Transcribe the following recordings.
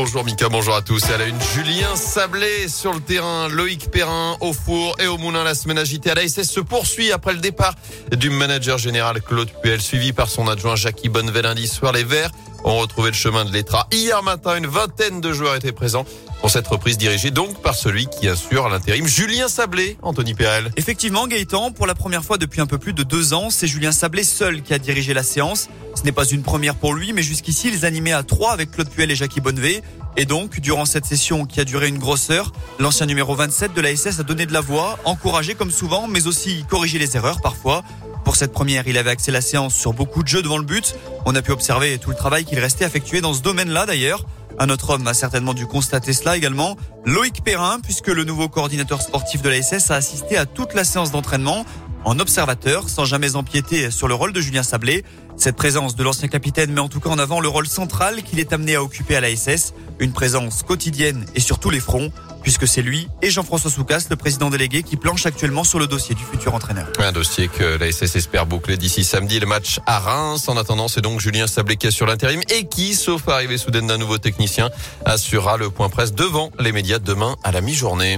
Bonjour Mika, bonjour à tous. Et à une, Julien Sablé sur le terrain, Loïc Perrin au four et au moulin. La semaine agitée à la SS se poursuit après le départ du manager général Claude Puel, suivi par son adjoint Jackie Bonnevel lundi soir. Les Verts ont retrouvé le chemin de l'Etra. Hier matin, une vingtaine de joueurs étaient présents pour cette reprise dirigée donc par celui qui assure l'intérim, Julien Sablé, Anthony Perel. Effectivement, Gaëtan, pour la première fois depuis un peu plus de deux ans, c'est Julien Sablé seul qui a dirigé la séance. Ce n'est pas une première pour lui, mais jusqu'ici, ils animaient à trois avec Claude Puel et Jackie Bonnevet. Et donc, durant cette session qui a duré une grosse heure, l'ancien numéro 27 de la SS a donné de la voix, encouragé comme souvent, mais aussi corrigé les erreurs parfois. Pour cette première, il avait axé la séance sur beaucoup de jeux devant le but. On a pu observer tout le travail qu'il restait effectué dans ce domaine-là d'ailleurs. Un autre homme a certainement dû constater cela également. Loïc Perrin, puisque le nouveau coordinateur sportif de la SS a assisté à toute la séance d'entraînement en observateur, sans jamais empiéter sur le rôle de Julien Sablé. Cette présence de l'ancien capitaine met en tout cas en avant le rôle central qu'il est amené à occuper à la SS, une présence quotidienne et sur tous les fronts puisque c'est lui et Jean-François Soucas, le président délégué, qui planche actuellement sur le dossier du futur entraîneur. Un dossier que la SS espère boucler d'ici samedi, le match à Reims. En attendant, c'est donc Julien Sablé qui est sur l'intérim et qui, sauf arrivée soudaine d'un nouveau technicien, assurera le point presse devant les médias demain à la mi-journée.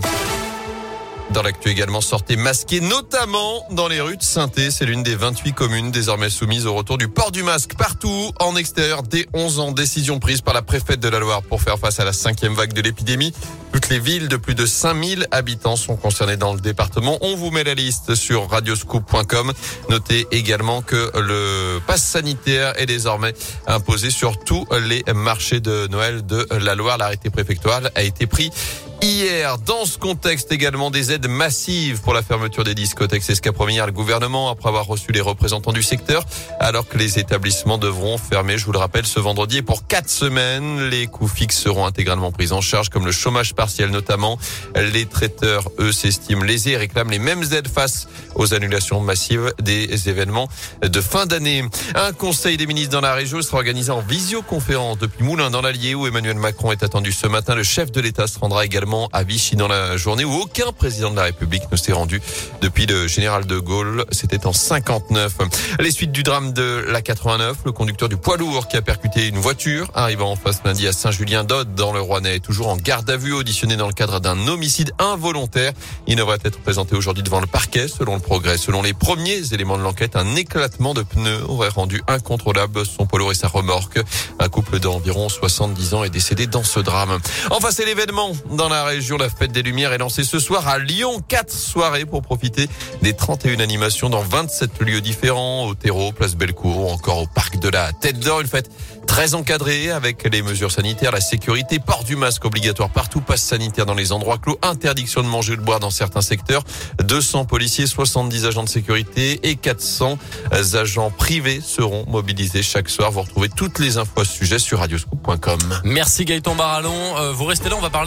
Dans l'actu également, sortez masqué, notamment dans les rues de saint C'est l'une des 28 communes désormais soumises au retour du port du masque partout en extérieur dès 11 ans. Décision prise par la préfète de la Loire pour faire face à la cinquième vague de l'épidémie. Toutes les villes de plus de 5000 habitants sont concernées dans le département. On vous met la liste sur radioscoop.com. Notez également que le pass sanitaire est désormais imposé sur tous les marchés de Noël de la Loire. L'arrêté préfectoral a été pris hier. Dans ce contexte également, des aides massives pour la fermeture des discothèques. C'est ce qu'a promis hier le gouvernement après avoir reçu les représentants du secteur, alors que les établissements devront fermer, je vous le rappelle, ce vendredi et pour quatre semaines. Les coûts fixes seront intégralement pris en charge, comme le chômage partiel notamment. Les traiteurs, eux, s'estiment lésés et réclament les mêmes aides face aux annulations massives des événements de fin d'année. Un conseil des ministres dans la région sera organisé en visioconférence depuis Moulins dans l'Allier où Emmanuel Macron est attendu ce matin. Le chef de l'État se rendra également à Vichy dans la journée où aucun président de la République ne s'est rendu depuis le général de Gaulle. C'était en 59. Les suites du drame de la 89, le conducteur du poids lourd qui a percuté une voiture arrivant en face lundi à Saint-Julien-d'Aude dans le Rouennais toujours en garde à vue auditionné dans le cadre d'un homicide involontaire. Il devrait être présenté aujourd'hui devant le parquet selon le progrès. Selon les premiers éléments de l'enquête, un éclatement de pneus aurait rendu incontrôlable son poids lourd et sa remorque. Un couple d'environ 70 ans est décédé dans ce drame. Enfin, c'est l'événement dans la région. La fête des Lumières est lancée ce soir à Lyon. Quatre soirées pour profiter des 31 animations dans 27 lieux différents, au terreau, place Bellecour ou encore au parc de la Tête d'Or. Une fête très encadrée avec les mesures sanitaires, la sécurité, port du masque obligatoire partout, passe sanitaire dans les endroits clos, interdiction de manger ou de boire dans certains secteurs, 200 policiers, 70 agents de sécurité et 400 agents privés seront mobilisés chaque soir. Vous retrouvez toutes les infos à ce sujet sur radioscoop.com. Merci Gaëtan Barallon. Euh, vous restez là, on va parler